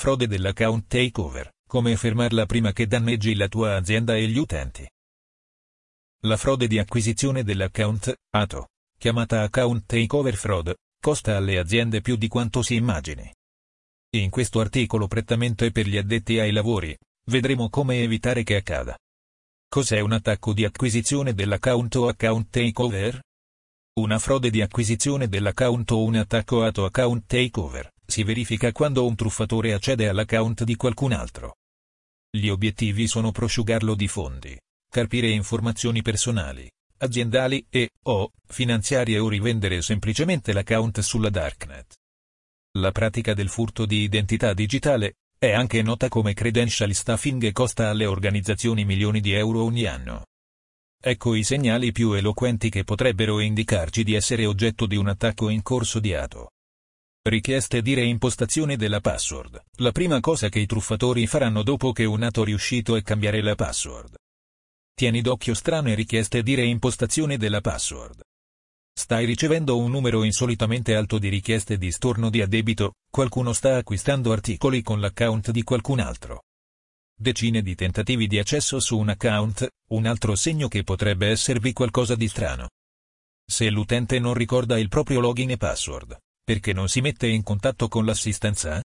Frode dell'account takeover, come fermarla prima che danneggi la tua azienda e gli utenti. La frode di acquisizione dell'account, ATO, chiamata account takeover fraud, costa alle aziende più di quanto si immagini. In questo articolo prettamente per gli addetti ai lavori, vedremo come evitare che accada. Cos'è un attacco di acquisizione dell'account o account takeover? Una frode di acquisizione dell'account o un attacco ATO account takeover si verifica quando un truffatore accede all'account di qualcun altro. Gli obiettivi sono prosciugarlo di fondi, carpire informazioni personali, aziendali e, o, finanziarie o rivendere semplicemente l'account sulla darknet. La pratica del furto di identità digitale è anche nota come credential stuffing e costa alle organizzazioni milioni di euro ogni anno. Ecco i segnali più eloquenti che potrebbero indicarci di essere oggetto di un attacco in corso di ato. Richieste di reimpostazione della password. La prima cosa che i truffatori faranno dopo che un atto riuscito è cambiare la password. Tieni d'occhio strane richieste di reimpostazione della password. Stai ricevendo un numero insolitamente alto di richieste di storno di addebito, qualcuno sta acquistando articoli con l'account di qualcun altro. Decine di tentativi di accesso su un account, un altro segno che potrebbe esservi qualcosa di strano. Se l'utente non ricorda il proprio login e password, perché non si mette in contatto con l'assistenza?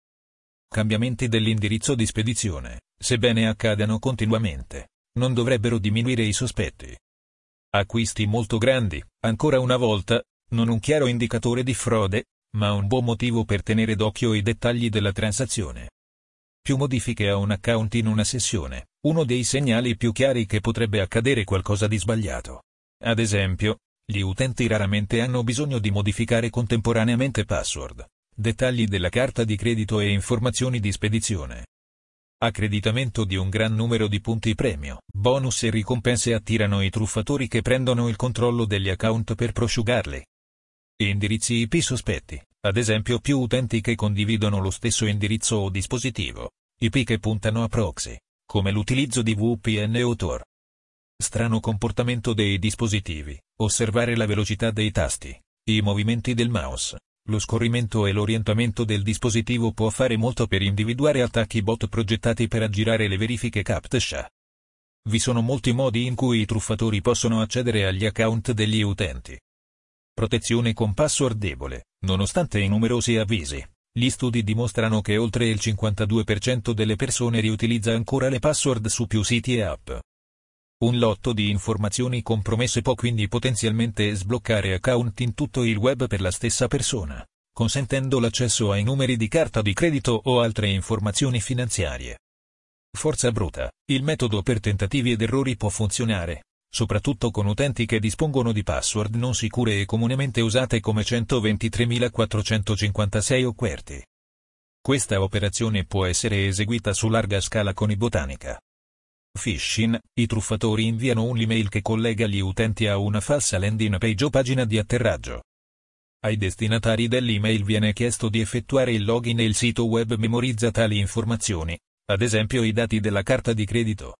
Cambiamenti dell'indirizzo di spedizione, sebbene accadano continuamente, non dovrebbero diminuire i sospetti. Acquisti molto grandi, ancora una volta, non un chiaro indicatore di frode, ma un buon motivo per tenere d'occhio i dettagli della transazione. Più modifiche a un account in una sessione, uno dei segnali più chiari che potrebbe accadere qualcosa di sbagliato. Ad esempio, gli utenti raramente hanno bisogno di modificare contemporaneamente password, dettagli della carta di credito e informazioni di spedizione. Accreditamento di un gran numero di punti premio, bonus e ricompense attirano i truffatori che prendono il controllo degli account per prosciugarli. Indirizzi IP sospetti, ad esempio più utenti che condividono lo stesso indirizzo o dispositivo, IP che puntano a proxy, come l'utilizzo di VPN o Tor. Strano comportamento dei dispositivi, osservare la velocità dei tasti, i movimenti del mouse, lo scorrimento e l'orientamento del dispositivo può fare molto per individuare attacchi bot progettati per aggirare le verifiche CAPTCHA. Vi sono molti modi in cui i truffatori possono accedere agli account degli utenti. Protezione con password debole, nonostante i numerosi avvisi. Gli studi dimostrano che oltre il 52% delle persone riutilizza ancora le password su più siti e app. Un lotto di informazioni compromesse può quindi potenzialmente sbloccare account in tutto il web per la stessa persona, consentendo l'accesso ai numeri di carta di credito o altre informazioni finanziarie. Forza bruta, il metodo per tentativi ed errori può funzionare, soprattutto con utenti che dispongono di password non sicure e comunemente usate come 123.456 o QWERTY. Questa operazione può essere eseguita su larga scala con i Botanica. Phishing, i truffatori inviano un'email che collega gli utenti a una falsa landing page o pagina di atterraggio. Ai destinatari dell'email viene chiesto di effettuare il login e il sito web memorizza tali informazioni, ad esempio i dati della carta di credito.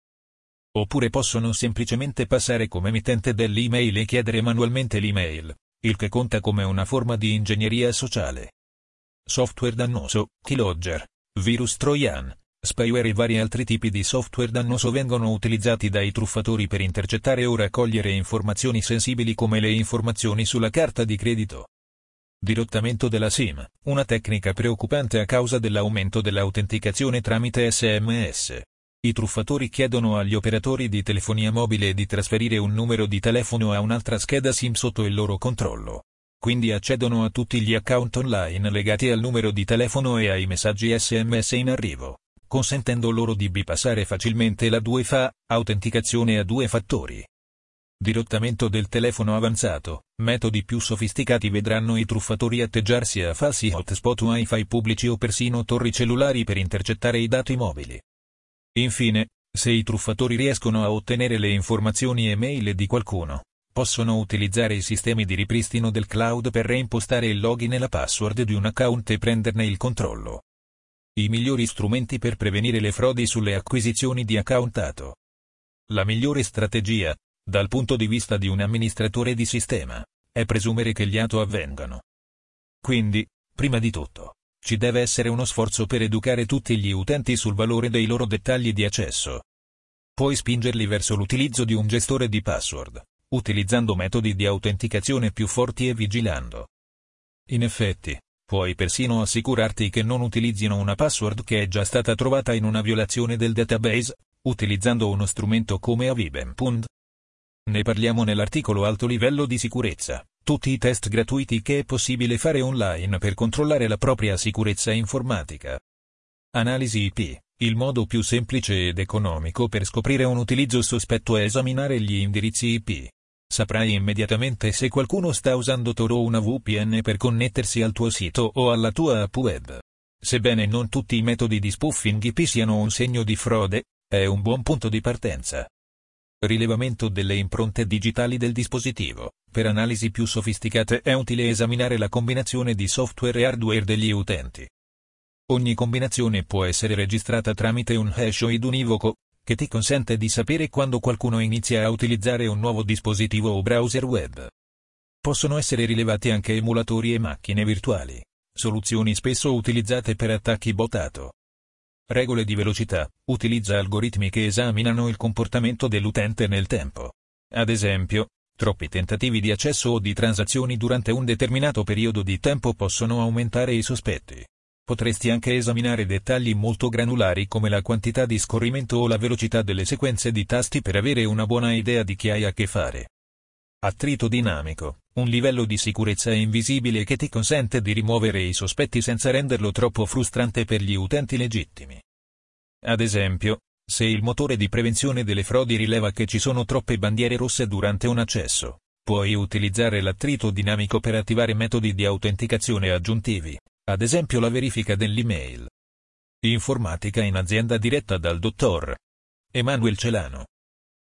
Oppure possono semplicemente passare come emittente dell'email e chiedere manualmente l'email, il che conta come una forma di ingegneria sociale. Software dannoso, keylogger, virus trojan, Spyware e vari altri tipi di software dannoso vengono utilizzati dai truffatori per intercettare o raccogliere informazioni sensibili come le informazioni sulla carta di credito. Dirottamento della SIM, una tecnica preoccupante a causa dell'aumento dell'autenticazione tramite SMS. I truffatori chiedono agli operatori di telefonia mobile di trasferire un numero di telefono a un'altra scheda SIM sotto il loro controllo. Quindi accedono a tutti gli account online legati al numero di telefono e ai messaggi SMS in arrivo consentendo loro di bypassare facilmente la 2FA, autenticazione a due fattori. Dirottamento del telefono avanzato, metodi più sofisticati vedranno i truffatori atteggiarsi a falsi hotspot wifi pubblici o persino torri cellulari per intercettare i dati mobili. Infine, se i truffatori riescono a ottenere le informazioni e mail di qualcuno, possono utilizzare i sistemi di ripristino del cloud per reimpostare il login e la password di un account e prenderne il controllo. I migliori strumenti per prevenire le frodi sulle acquisizioni di accountato. La migliore strategia, dal punto di vista di un amministratore di sistema, è presumere che gli ATO avvengano. Quindi, prima di tutto, ci deve essere uno sforzo per educare tutti gli utenti sul valore dei loro dettagli di accesso. Puoi spingerli verso l'utilizzo di un gestore di password, utilizzando metodi di autenticazione più forti e vigilando. In effetti, puoi persino assicurarti che non utilizzino una password che è già stata trovata in una violazione del database, utilizzando uno strumento come Avibempund. Ne parliamo nell'articolo Alto livello di sicurezza, tutti i test gratuiti che è possibile fare online per controllare la propria sicurezza informatica. Analisi IP. Il modo più semplice ed economico per scoprire un utilizzo sospetto è esaminare gli indirizzi IP. Saprai immediatamente se qualcuno sta usando Tor o una VPN per connettersi al tuo sito o alla tua app web. Sebbene non tutti i metodi di spoofing IP siano un segno di frode, è un buon punto di partenza. Rilevamento delle impronte digitali del dispositivo. Per analisi più sofisticate è utile esaminare la combinazione di software e hardware degli utenti. Ogni combinazione può essere registrata tramite un hash OID univoco, che ti consente di sapere quando qualcuno inizia a utilizzare un nuovo dispositivo o browser web. Possono essere rilevati anche emulatori e macchine virtuali, soluzioni spesso utilizzate per attacchi botato. Regole di velocità. Utilizza algoritmi che esaminano il comportamento dell'utente nel tempo. Ad esempio, troppi tentativi di accesso o di transazioni durante un determinato periodo di tempo possono aumentare i sospetti. Potresti anche esaminare dettagli molto granulari come la quantità di scorrimento o la velocità delle sequenze di tasti per avere una buona idea di chi hai a che fare. Attrito dinamico, un livello di sicurezza invisibile che ti consente di rimuovere i sospetti senza renderlo troppo frustrante per gli utenti legittimi. Ad esempio, se il motore di prevenzione delle frodi rileva che ci sono troppe bandiere rosse durante un accesso, puoi utilizzare l'attrito dinamico per attivare metodi di autenticazione aggiuntivi, ad esempio la verifica dell'email. Informatica in azienda diretta dal dottor Emanuel Celano